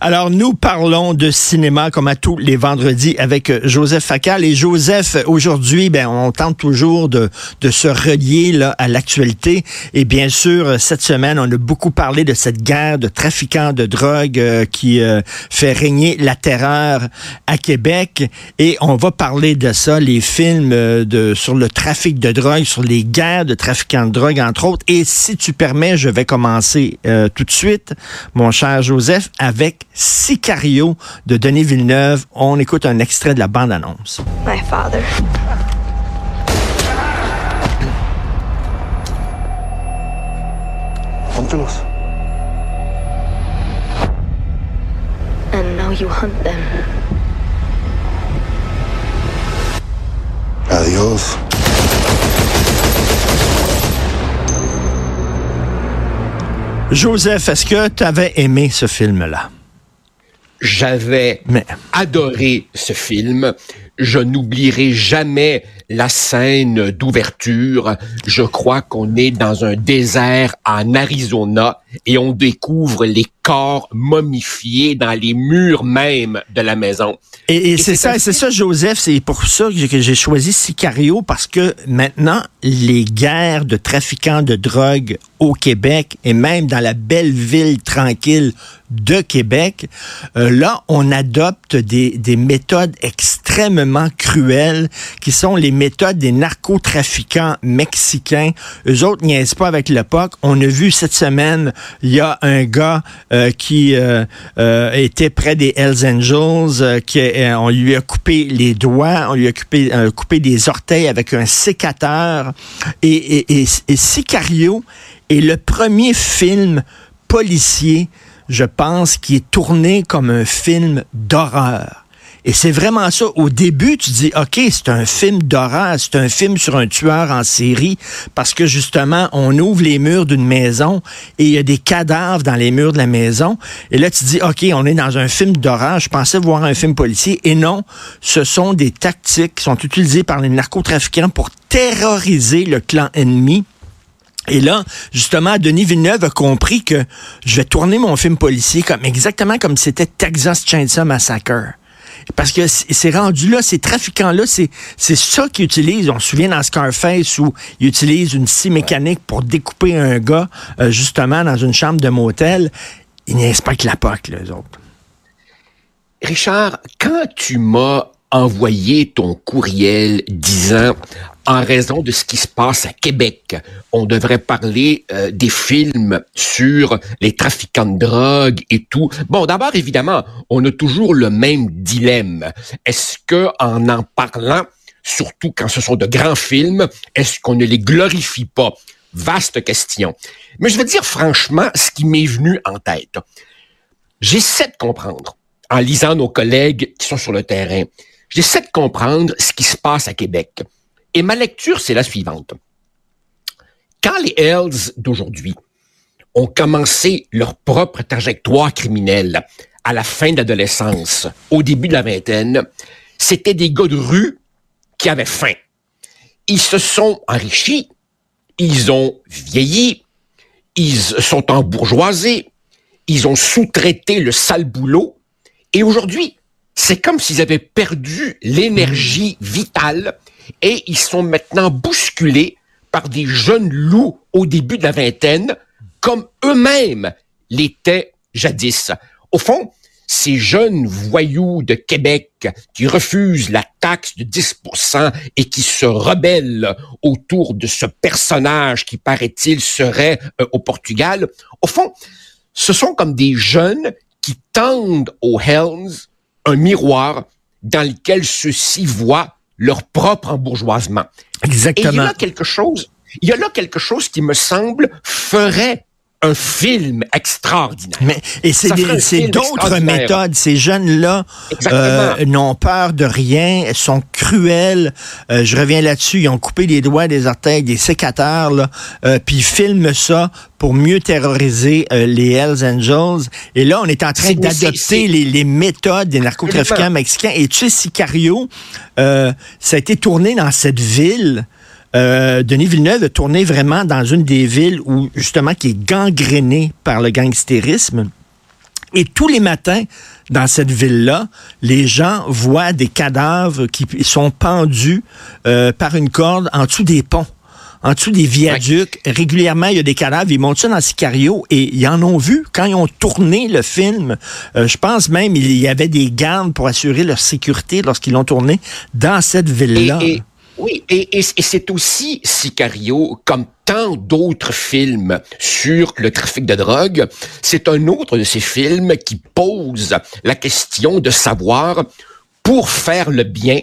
Alors, nous parlons de cinéma comme à tous les vendredis avec euh, Joseph Facal. Et Joseph, aujourd'hui, ben, on tente toujours de, de se relier là, à l'actualité. Et bien sûr, euh, cette semaine, on a beaucoup parlé de cette guerre de trafiquants de drogue euh, qui fait régner la terreur à Québec. Et on va parler de ça, les films de, sur le trafic de drogue, sur les guerres de trafiquants de drogue, entre autres. Et si tu permets, je vais commencer tout de suite, mon cher Joseph, avec Sicario de Denis Villeneuve. On écoute un extrait de la bande-annonce. My father. Hunt And now you hunt them. Adios. Joseph, est-ce que tu avais aimé ce film-là? J'avais adoré ce film. Je n'oublierai jamais la scène d'ouverture. Je crois qu'on est dans un désert en Arizona et on découvre les corps momifiés dans les murs même de la maison. Et, c'est ça, c'est ça, Joseph. C'est pour ça que j'ai choisi Sicario parce que maintenant, les guerres de trafiquants de drogue au Québec et même dans la belle ville tranquille de Québec, euh, là, on adopte des, des méthodes extrêmement cruelles qui sont les méthodes des narcotrafiquants mexicains. Eux autres niaisent pas avec l'époque. On a vu cette semaine, il y a un gars euh, qui euh, était près des Hells Angels, qui on lui a coupé les doigts, on lui a coupé, coupé des orteils avec un sécateur. Et Sicario est le premier film policier, je pense, qui est tourné comme un film d'horreur. Et c'est vraiment ça. Au début, tu dis, OK, c'est un film d'horreur, c'est un film sur un tueur en série, parce que justement, on ouvre les murs d'une maison et il y a des cadavres dans les murs de la maison. Et là, tu dis, OK, on est dans un film d'horreur. Je pensais voir un film policier. Et non, ce sont des tactiques qui sont utilisées par les narcotrafiquants pour terroriser le clan ennemi et là, justement, Denis Villeneuve a compris que je vais tourner mon film policier comme exactement comme c'était Texas Chainsaw Massacre. Parce que c'est rendu là, ces trafiquants-là, c'est ça qu'ils utilisent. On se souvient dans Scarface où ils utilisent une scie mécanique pour découper un gars, euh, justement, dans une chambre de motel. Ils que la POC, les autres. Richard, quand tu m'as envoyé ton courriel disant en raison de ce qui se passe à Québec. On devrait parler euh, des films sur les trafiquants de drogue et tout. Bon, d'abord, évidemment, on a toujours le même dilemme. Est-ce que en en parlant, surtout quand ce sont de grands films, est-ce qu'on ne les glorifie pas? Vaste question. Mais je veux dire franchement ce qui m'est venu en tête. J'essaie de comprendre, en lisant nos collègues qui sont sur le terrain, j'essaie de comprendre ce qui se passe à Québec. Et ma lecture, c'est la suivante. Quand les Hells d'aujourd'hui ont commencé leur propre trajectoire criminelle à la fin de l'adolescence, au début de la vingtaine, c'était des gars de rue qui avaient faim. Ils se sont enrichis, ils ont vieilli, ils sont embourgeoisés, ils ont sous-traité le sale boulot, et aujourd'hui, c'est comme s'ils avaient perdu l'énergie vitale et ils sont maintenant bousculés par des jeunes loups au début de la vingtaine, comme eux-mêmes l'étaient jadis. Au fond, ces jeunes voyous de Québec qui refusent la taxe de 10% et qui se rebellent autour de ce personnage qui, paraît-il, serait euh, au Portugal, au fond, ce sont comme des jeunes qui tendent aux Helms un miroir dans lequel ceux-ci voient leur propre embourgeoisement. Exactement. Et il y a là quelque chose, il y a là quelque chose qui me semble ferait un film extraordinaire. Mais, et c'est d'autres méthodes. Ces jeunes-là euh, n'ont peur de rien, sont cruels. Euh, je reviens là-dessus. Ils ont coupé les doigts, des orteils, des sécateurs, là, euh, puis ils filment ça pour mieux terroriser euh, les Hells Angels. Et là, on est en train d'adopter les, les, méthodes des narcotrafiquants mexicains. Et tu sais, Sicario, ça a été tourné dans cette ville. Euh, Denis Villeneuve a tourné vraiment dans une des villes où, justement, qui est gangrénée par le gangstérisme. Et tous les matins, dans cette ville-là, les gens voient des cadavres qui sont pendus euh, par une corde en dessous des ponts en dessous des viaducs. Régulièrement, il y a des cadavres. Ils montent ça dans Sicario et ils en ont vu quand ils ont tourné le film. Euh, je pense même il y avait des gardes pour assurer leur sécurité lorsqu'ils l'ont tourné dans cette ville-là. Oui, et, c'est aussi Sicario, comme tant d'autres films sur le trafic de drogue, c'est un autre de ces films qui pose la question de savoir, pour faire le bien,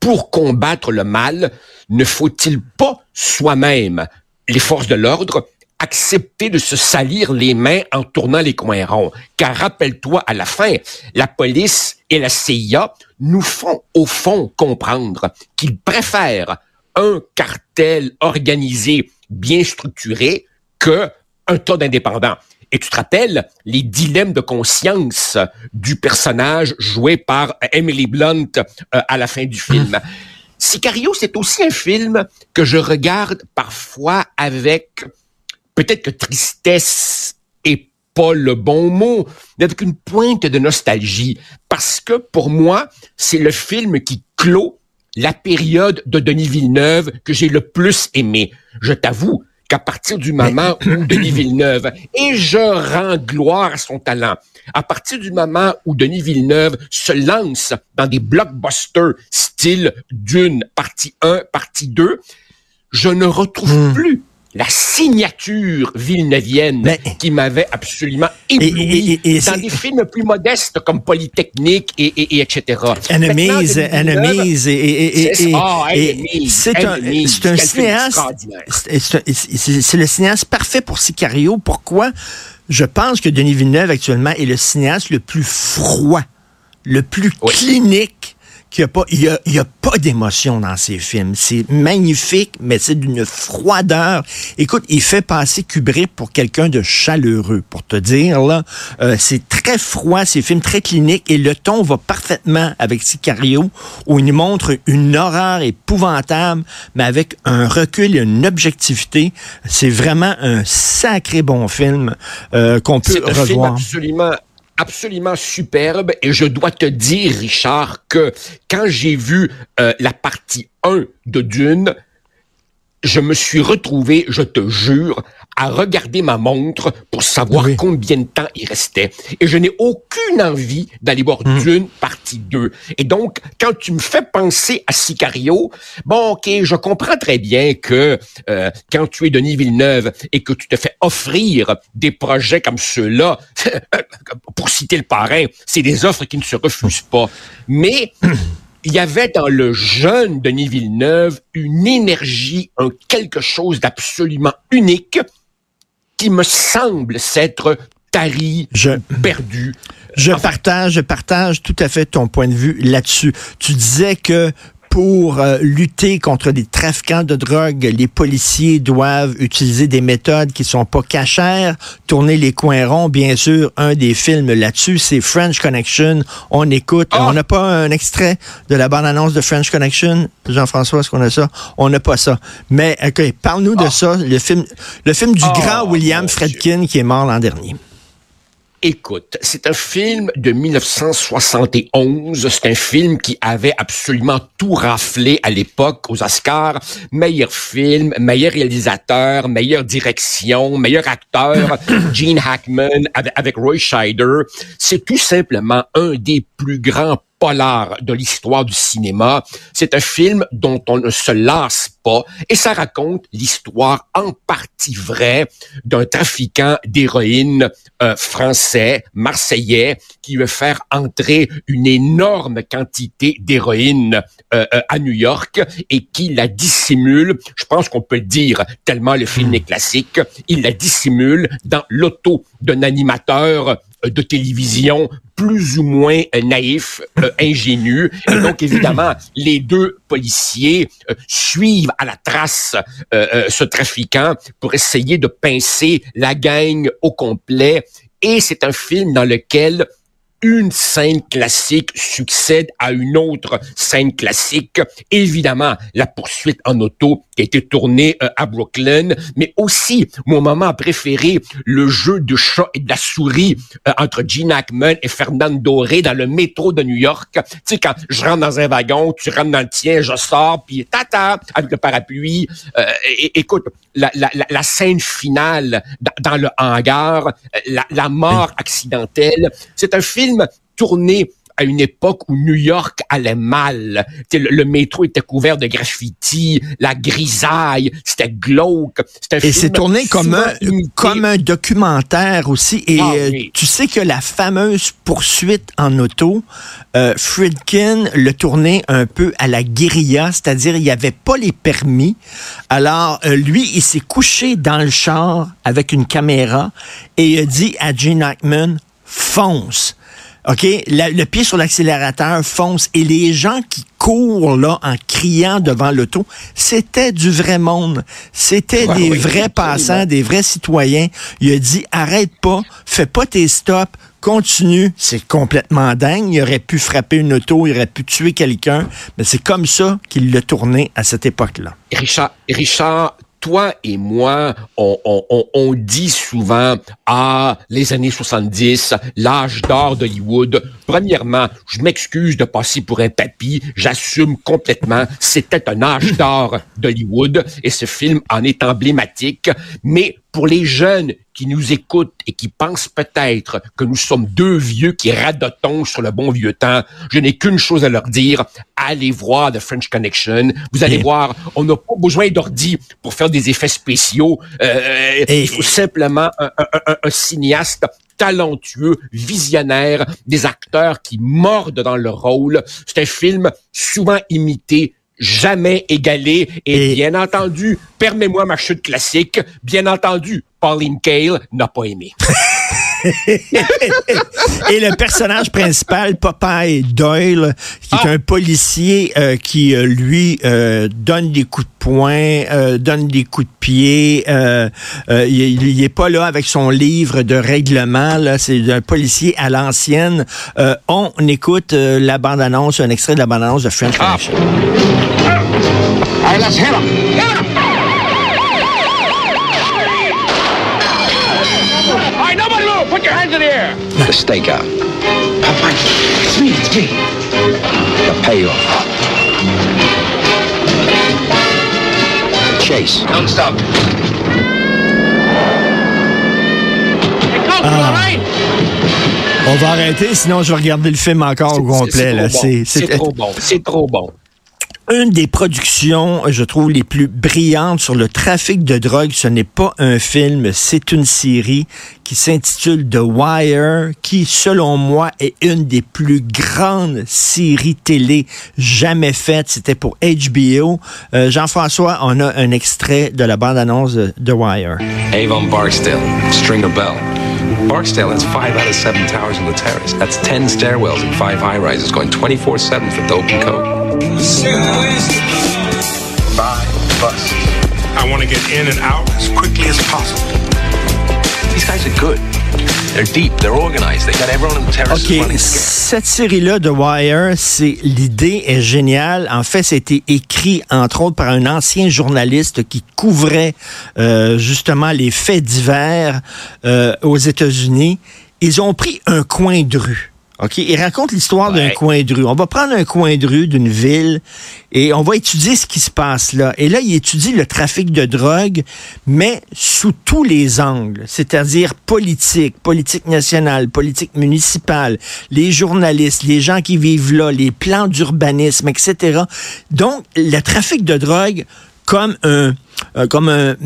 pour combattre le mal, ne faut-il pas soi-même, les forces de l'ordre, accepter de se salir les mains en tournant les coins ronds. Car rappelle-toi, à la fin, la police et la CIA nous font au fond comprendre qu'ils préfèrent un cartel organisé bien structuré que un tas d'indépendants. Et tu te rappelles les dilemmes de conscience du personnage joué par Emily Blunt euh, à la fin du film. Sicario, c'est aussi un film que je regarde parfois avec peut-être que tristesse est pas le bon mot, mais avec une pointe de nostalgie. Parce que pour moi, c'est le film qui clôt la période de Denis Villeneuve que j'ai le plus aimé. Je t'avoue qu'à partir du moment où Denis Villeneuve, et je rends gloire à son talent, à partir du moment où Denis Villeneuve se lance dans des blockbusters style d'une partie 1, partie 2, je ne retrouve hmm. plus la signature villeneuvienne qui m'avait absolument ébloui et, dans des films plus modestes comme Polytechnique et, et, etc. Enemies, Enemies et, c'est un, c'est un cinéaste, c'est le cinéaste parfait pour Sicario. Pourquoi? Je pense que Denis Villeneuve actuellement est le cinéaste le plus froid, le plus clinique il n'y a, y a, pas d'émotion dans ces films. C'est magnifique, mais c'est d'une froideur. Écoute, il fait passer Kubrick pour quelqu'un de chaleureux, pour te dire, là. Euh, c'est très froid, ces films très cliniques, et le ton va parfaitement avec Sicario, où il montre une horreur épouvantable, mais avec un recul et une objectivité. C'est vraiment un sacré bon film euh, qu'on peut revoir. absolument absolument superbe et je dois te dire, Richard, que quand j'ai vu euh, la partie 1 de Dune, je me suis retrouvé, je te jure, à regarder ma montre pour savoir combien de temps il restait. Et je n'ai aucune envie d'aller voir hmm. Dune partie 2. Et donc, quand tu me fais penser à Sicario, bon, ok, je comprends très bien que euh, quand tu es Denis Villeneuve et que tu te fais offrir des projets comme ceux-là, pour citer le parrain, c'est des offres qui ne se refusent pas. Mais il y avait dans le jeune Denis Villeneuve une énergie, un quelque chose d'absolument unique qui me semble s'être tari, je, perdu. Je partage, je partage tout à fait ton point de vue là-dessus. Tu disais que pour euh, lutter contre des trafiquants de drogue, les policiers doivent utiliser des méthodes qui sont pas cachères, tourner les coins ronds. Bien sûr, un des films là-dessus, c'est French Connection. On écoute. Ah! On n'a pas un extrait de la bande-annonce de French Connection? Jean-François, est-ce qu'on a ça? On n'a pas ça. Mais, OK, parle-nous de ah! ça. Le film, le film du ah, grand William Fredkin qui est mort l'an dernier. Écoute, c'est un film de 1971. C'est un film qui avait absolument tout raflé à l'époque aux Oscars. Meilleur film, meilleur réalisateur, meilleure direction, meilleur acteur, Gene Hackman avec, Roy Scheider. C'est tout simplement un des plus grands polar de l'histoire du cinéma. C'est un film dont on ne se lasse pas et ça raconte l'histoire en partie vraie d'un trafiquant d'héroïne euh, français, marseillais, qui veut faire entrer une énorme quantité d'héroïne euh, euh, à New York et qui la dissimule, je pense qu'on peut le dire tellement le film hmm. est classique, il la dissimule dans l'auto d'un animateur de télévision plus ou moins euh, naïf, euh, ingénu. Et donc, évidemment, les deux policiers euh, suivent à la trace ce trafiquant pour essayer de pincer la gang au complet. Et c'est un film dans lequel une scène classique succède à une autre scène classique. Évidemment, la poursuite en auto qui a été tournée euh, à Brooklyn, mais aussi mon moment préféré, le jeu de chat et de la souris euh, entre Gene Hackman et Fernando Doré dans le métro de New York. Tu sais, quand je rentre dans un wagon, tu rentres dans le tien, je sors, puis tata, avec le parapluie. Euh, écoute, la, la, la, scène finale dans, le hangar, la, la mort accidentelle, c'est un film tourné à une époque où New York allait mal. Le, métro était couvert de graffiti, la grisaille, c'était glauque. Et c'est tourné comme un, comme un documentaire aussi. Et ah euh, tu sais que la fameuse poursuite en auto, euh, Friedkin le tournait un peu à la guérilla, c'est-à-dire il n'y avait pas les permis. Alors, euh, lui, il s'est couché dans le char avec une caméra et il a dit à Gene Hackman, fonce. OK? le pied sur l'accélérateur fonce et les gens qui courent là en criant devant l'auto, c'était du vrai monde. C'était des vrais passants, des vrais citoyens. Il a dit arrête pas, fais pas tes stops, continue. C'est complètement dingue. Il aurait pu frapper une auto, il aurait pu tuer quelqu'un, mais c'est comme ça qu'il l'a tourné à cette époque-là. Richard, Richard, toi et moi, on, on, on, dit souvent, ah, les années 70, l'âge d'or d'Hollywood. Premièrement, je m'excuse de passer pour un papy, j'assume complètement, c'était un âge d'or d'Hollywood et ce film en est emblématique, mais pour les jeunes qui nous écoutent et qui pensent peut-être que nous sommes deux vieux qui radotons sur le bon vieux temps, je n'ai qu'une chose à leur dire. Allez voir The French Connection. Vous allez voir, on n'a pas besoin d'ordi pour faire des effets spéciaux. Euh, il faut simplement un, un cinéaste talentueux, visionnaire, des acteurs qui mordent dans leur rôle. C'est un film souvent imité, jamais égalé. Et, bien entendu, permets-moi ma chute classique, bien entendu, Pauline Kael n'a pas aimé. et le personnage principal, Popeye Doyle, qui est ah. un policier euh, qui, euh, lui, euh, donne des coups de poing, donne des coups de pied. il n'est pas là avec son livre de règlement. C'est un policier à l'ancienne. on écoute la bande-annonce, un extrait de la bande-annonce de French ah. Connection. Stakeout. Popeye, it's me, it's me. The payoff. The chase. Don't stop. Ah. On va arrêter, sinon je vais regarder le film encore au complet. C'est trop, bon. C'est trop bon une des productions, je trouve, les plus brillantes sur le trafic de drogue. Ce n'est pas un film, c'est une série qui s'intitule The Wire, qui, selon moi, est une des plus grandes séries télé jamais faites. C'était pour HBO. Euh, Jean-François, on a un extrait de la bande-annonce de The Wire. Avon Barksdale, Stringer Bell. Barksdale has five out of seven towers in the terrace. That's ten stairwells and five high rises going 24-7 for dope and coke. I want to get in and out as quickly as possible. These guys are good. They're deep, they're organized. They got everyone in the terrace OK, cette série-là de Wire, c'est l'idée est géniale. En fait, c'était écrit entre autres par un ancien journaliste qui couvrait euh, justement les faits divers euh, aux États-Unis. Ils ont pris un coin de rue OK? Il raconte l'histoire d'un coin de rue. On va prendre un coin de rue d'une ville et on va étudier ce qui se passe là. Et là, il étudie le trafic de drogue, mais sous tous les angles, c'est-à-dire politique, politique nationale, politique municipale, les journalistes, les gens qui vivent là, les plans d'urbanisme, etc. Donc, le trafic de drogue comme un euh, comme un,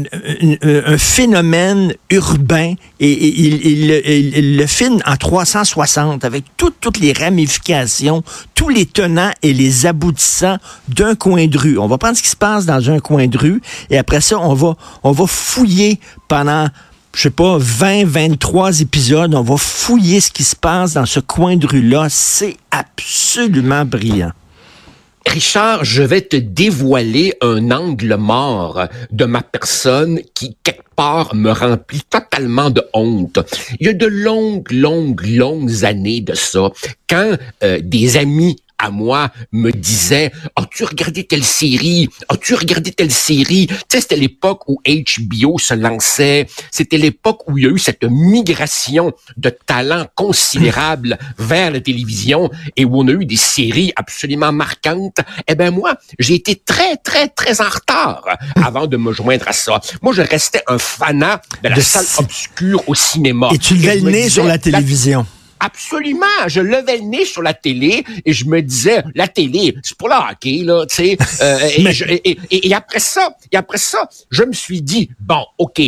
phénomène urbain et, il, le- il- il le filme en 360 avec toutes toutes les ramifications, tous les tenants et les aboutissants d'un coin de rue. On va prendre ce qui se passe dans un coin de rue et après ça, on va, on va fouiller pendant je sais pas, 20, 23 épisodes, on va fouiller ce qui se passe dans ce coin de rue-là. C'est absolument brillant. Richard, je vais te dévoiler un angle mort de ma personne qui, quelque part, me remplit totalement de honte. Il y a de longues, longues, longues années de ça, quand euh, des amis à moi me disaient As-tu regardé telle série? As-tu regardé telle série Tu sais, c'était l'époque où HBO se lançait. C'était l'époque où il y a eu cette migration de talents considérables vers la télévision et où on a eu des séries absolument marquantes. Eh ben moi, j'ai été très, très, très en retard avant de me joindre à ça. Moi, je restais un fanat de la De salle obscure au cinéma. Et tu levais le nez sur la télévision. Absolument. Je levais le nez sur la télé et je me disais, la télé, c'est pour le hockey, là, tu sais. Euh, et, Mais- je- et, et- et après ça, et après ça, je me suis dit, bon, OK,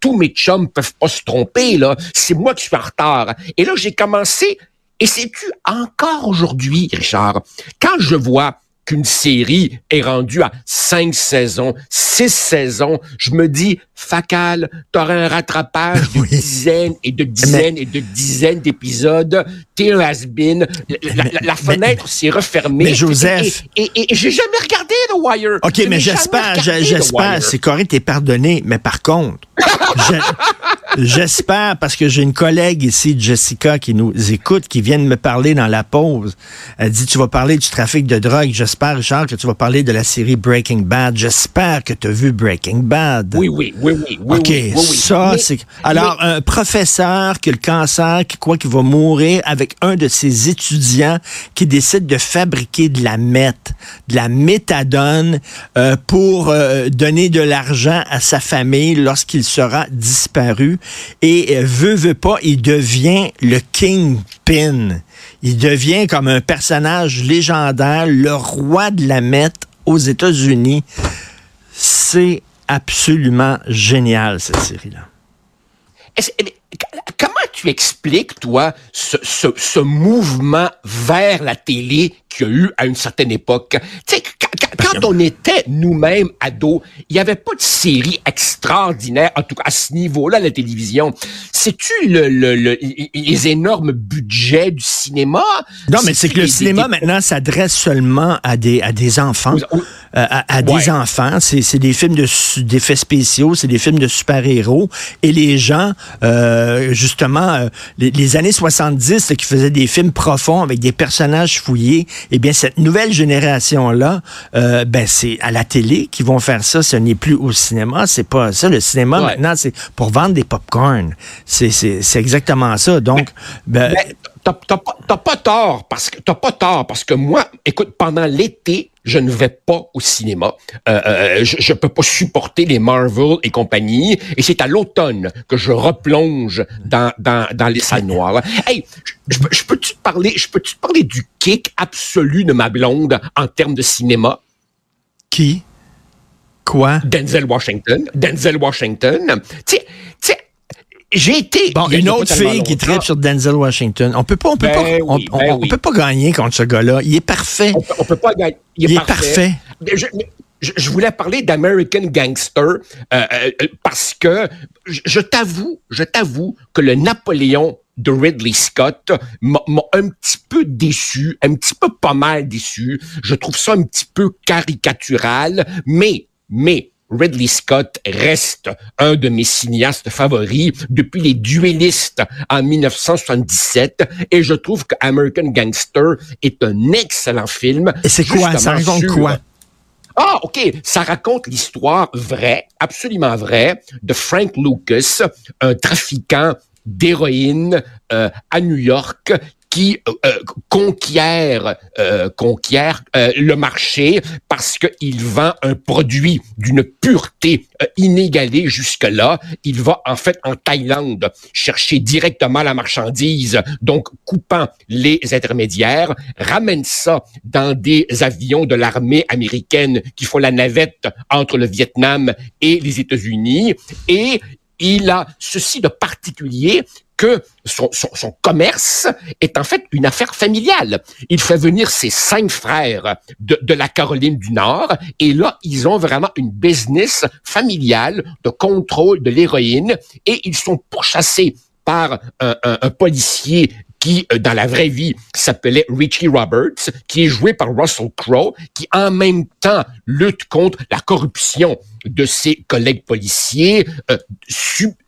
tous mes chums peuvent pas se tromper, là. C'est moi qui suis en retard. Et là, j'ai commencé, et sais-tu, encore aujourd'hui, Richard, quand je vois qu'une série est rendue à cinq saisons, six saisons, je me dis, Facal, t'auras un rattrapage de Oui. dizaines et de dizaines et de dizaines d'épisodes. T'es un has-been. La, la- la- la fenêtre s'est refermée. mais Joseph- Et, et- et- et j'ai jamais regardé The Wire. OK, Je mais j'espère, j'espère, c'est correct, t'es pardonné. Mais par contre, je- j'espère, parce que j'ai une collègue ici, Jessica, qui nous écoute, qui vient de me parler dans la pause. Elle dit, tu vas parler du trafic de drogue. J'espère, Richard, que tu vas parler de la série Breaking Bad. J'espère que tu as vu Breaking Bad. Oui, oui, oui, oui. oui, OK, oui, ça, c'est... Alors, un professeur qui a le cancer, qui croit qu'il va mourir avec un de ses étudiants qui décide de fabriquer de la meth, de la méthadone euh, pour euh, donner de l'argent à sa famille lorsqu'il sera disparu. Et euh, veut, veut pas, il devient le kingpin. Il devient comme un personnage légendaire, le roi de la meth aux États-Unis. C'est absolument génial, cette série-là. Comment tu expliques, toi, ce, mouvement vers la télé qu'il y a eu à une certaine époque? Quand, on était nous-mêmes ados, il n'y avait pas de série extraordinaire, en tout cas à ce niveau-là, la télévision. C'est-tu le, le, le- les énormes budgets du cinéma? Non, mais c'est que le cinéma des- maintenant s'adresse seulement à des, à des enfants. Euh, à, à Ouais. des enfants. C'est c'est des films de d'effets spéciaux, c'est des films de super-héros. Et les gens, euh, justement, euh, les, les années 70 là, qui faisaient des films profonds avec des personnages fouillés, eh bien, cette nouvelle génération-là, euh, ben, c'est à la télé qu'ils vont faire ça. Ce n'est plus au cinéma. C'est pas ça. Le cinéma, Ouais. maintenant, c'est pour vendre des pop-corn. C'est c'est- c'est exactement ça. Donc, ben, t'as pas, t'as pas tort parce que t'as pas tort parce que moi, écoute, pendant l'été, je ne vais pas au cinéma. Euh, euh, je, je peux pas supporter les Marvel et compagnie. Et c'est à l'automne que je replonge dans dans, dans les salles noires. Hey, je, je peux- je peux-tu te parler, je peux-tu te parler du kick absolu de ma blonde en termes de cinéma? qui? Quoi? Denzel Washington. Denzel Washington. Tu sais, j'ai été. Bon, une autre fille qui tripe sur Denzel Washington. On peut pas, on peut Ben pas, oui, on, ben on- on oui. peut pas gagner contre ce gars-là. Il est parfait. On peut, on peut pas gagner. Il est parfait. Je, je- je voulais parler d'American Gangster euh, euh, parce que je, t'avoue, je t'avoue que le Napoléon de Ridley Scott m'a m'a un petit peu déçu, un petit peu pas mal déçu. Je trouve ça un petit peu caricatural, mais, mais, Ridley Scott reste un de mes cinéastes favoris depuis les duellistes en 1977 et je trouve que American Gangster est un excellent film. Et c'est quoi? Ça raconte sur- quoi? ah, OK. Ça raconte l'histoire vraie, absolument vraie, de Frank Lucas, un trafiquant d'héroïne euh, à New York qui conquiert conquiert le marché parce qu'il vend un produit d'une pureté inégalée jusque-là. Il va en fait en Thaïlande chercher directement la marchandise, donc coupant les intermédiaires, ramène ça dans des avions de l'armée américaine qui font la navette entre le Vietnam et les États-Unis et il a ceci de particulier que son, son, commerce est en fait une affaire familiale. Il fait venir ses cinq frères de, de, la Caroline du Nord et là, ils ont vraiment une business familiale de contrôle de l'héroïne et ils sont pourchassés par un, un, un policier qui, euh, dans la vraie vie, s'appelait Richie Roberts, qui est joué par Russell Crowe, qui en même temps lutte contre la corruption de ses collègues policiers, euh,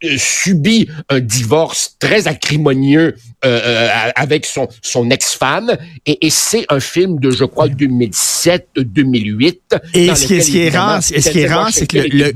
euh, subit un divorce très acrimonieux euh, avec son, son ex-femme, et, et c'est un film de, je crois, 2007-2008. Et ce qui, est, ce qui est rare, ce qui est rare, c'est que le,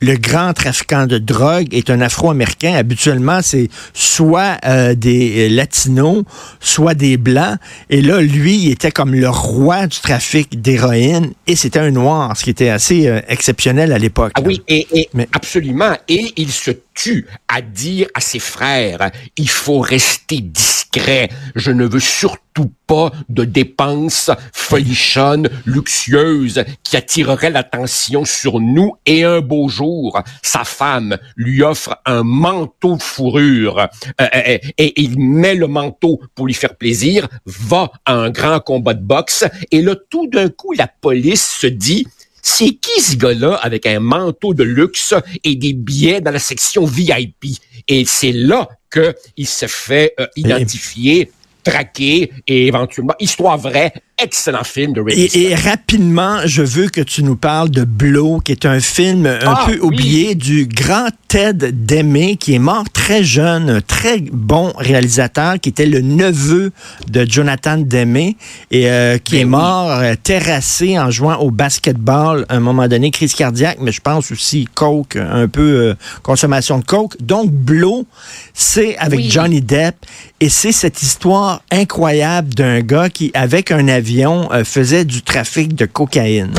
le, grand trafiquant de drogue est un Afro-Américain. Habituellement, c'est soit des Latinos, soit des Blancs. Et là, lui, il était comme le roi du trafic d'héroïne, et c'était un Noir, ce qui était assez exceptionnel à l'époque. Ah oui, et, et absolument. Et il se tue à dire à ses frères, il faut rester discret. Je ne veux surtout pas de dépenses folichonnes, luxueuses, qui attireraient l'attention sur nous. Et un beau jour, sa femme lui offre un manteau de fourrure. Euh, euh, et il met le manteau pour lui faire plaisir, va à un grand combat de boxe. Et là, tout d'un coup, la police se dit, c'est qui ce gars-là avec un manteau de luxe et des billets dans la section VIP? Et c'est là qu'il se fait euh, identifier traqué et éventuellement histoire vraie, excellent film de Ridley et, et, rapidement, je veux que tu nous parles de Blow, qui est un film un ah, peu oublié du grand Ted Demme, qui est mort très jeune, un très bon réalisateur, qui était le neveu de Jonathan Demme et euh, qui ben est mort euh, terrassé en jouant au basketball à un moment donné, crise cardiaque, mais je pense aussi coke, un peu euh, consommation de coke. Donc Blow, c'est avec Johnny Depp et c'est cette histoire incroyable d'un gars qui, avec un avion, euh, faisait du trafic de cocaïne.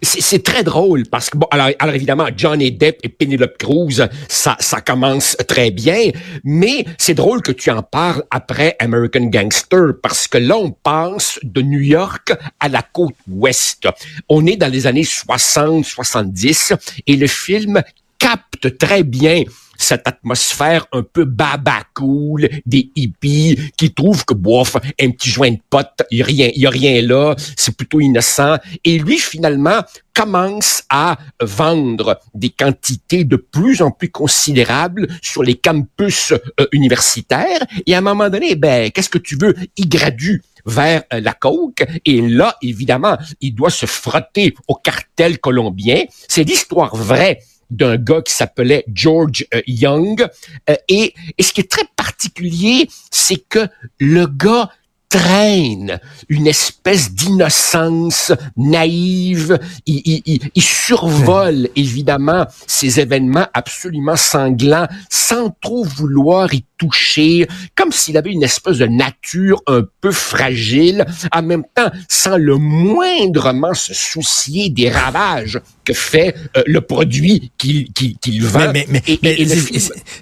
C'est très drôle parce que bon, alors, évidemment, Johnny Depp et Penelope Cruz, ça, ça commence très bien, mais c'est drôle que tu en parles après American Gangster parce que là, on passe de New York à la côte ouest. On est dans les années 60, 70 et le film capte très bien cette atmosphère un peu baba cool des hippies qui trouvent que bof un petit joint de pote, il y a rien, y a rien là, c'est plutôt innocent et lui finalement commence à vendre des quantités de plus en plus considérables sur les campus euh, universitaires et à un moment donné ben qu'est-ce que tu veux, il gradue vers euh, la coke. Et là, évidemment, il doit se frotter au cartel colombien. C'est l'histoire vraie d'un gars qui s'appelait George euh, Young. Euh, et, et ce qui est très particulier, c'est que le gars traîne une espèce d'innocence naïve. Il, il, il, survole évidemment ces événements absolument sanglants sans trop vouloir y toucher, comme s'il avait une espèce de nature un peu fragile, en même temps sans le moindrement se soucier des ravages que fait euh, le produit qu'il qu'il vend. Mais, mais, mais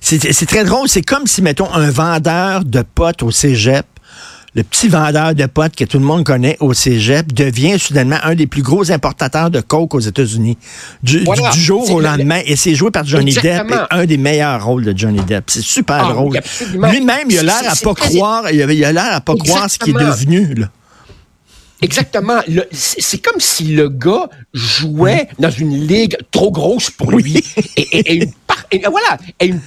c'est très drôle, c'est comme si, mettons, un vendeur de potes au cégep le petit vendeur de potes que tout le monde connaît au cégep devient soudainement un des plus gros importateurs de coke aux États-Unis. Du, jour au lendemain. Et c'est joué par Johnny Depp, un des meilleurs rôles de Johnny Depp. C'est super ah, drôle. Lui-même, il a l'air à pas croire, il a l'air à pas croire ce qu'il est devenu, là. Exactement. C'est comme si le gars jouait dans une ligue trop grosse pour lui. Et, et, une et, voilà, et une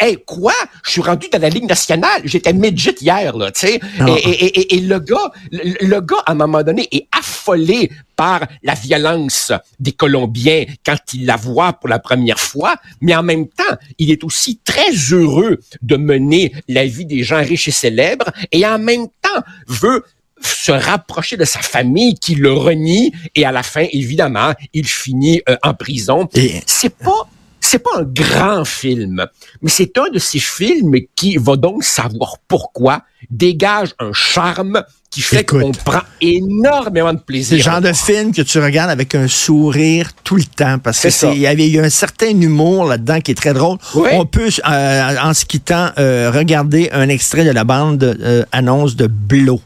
Hey, quoi? Je suis rendu dans la Ligue nationale. J'étais midget hier, là, tu sais. Ah. Et, et, le gars, le, gars, à un moment donné, est affolé par la violence des Colombiens quand il la voit pour la première fois, mais en même temps, il est aussi très heureux de mener la vie des gens riches et célèbres et en même temps veut se rapprocher de sa famille qui le renie et à la fin, évidemment, il finit euh, en prison. Et... C'est pas c'est pas un grand film, mais c'est un de ces films qui va donc savoir pourquoi dégage un charme qui fait qu'on prend énormément de C'est plaisir. le genre de film que tu regardes avec un sourire tout le temps parce que C'est c'est- il y avait un certain humour là-dedans qui est très drôle. On peut euh, en se quittant euh, regarder un extrait de la bande euh, annonce de Blow.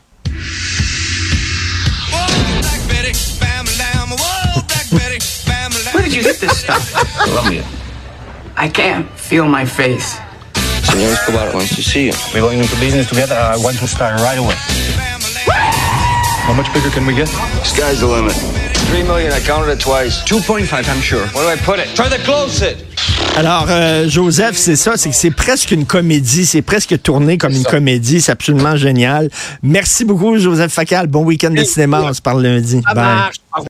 Where did you get this stuff? Colombia. I can't feel my face. Senor Escobar wants to see you. We're going into business together. I want to start right away. How much bigger can we get? Sky's the limit. Three million, I counted it twice. 2.5, I'm sure. Where do I put it? Try to close it. Alors, euh, Joseph, c'est ça, c'est que c'est presque une comédie, c'est presque tourné comme une comédie, c'est absolument génial. Merci beaucoup, Joseph Facal. Bon week-end de cinéma, on se parle lundi. Bye.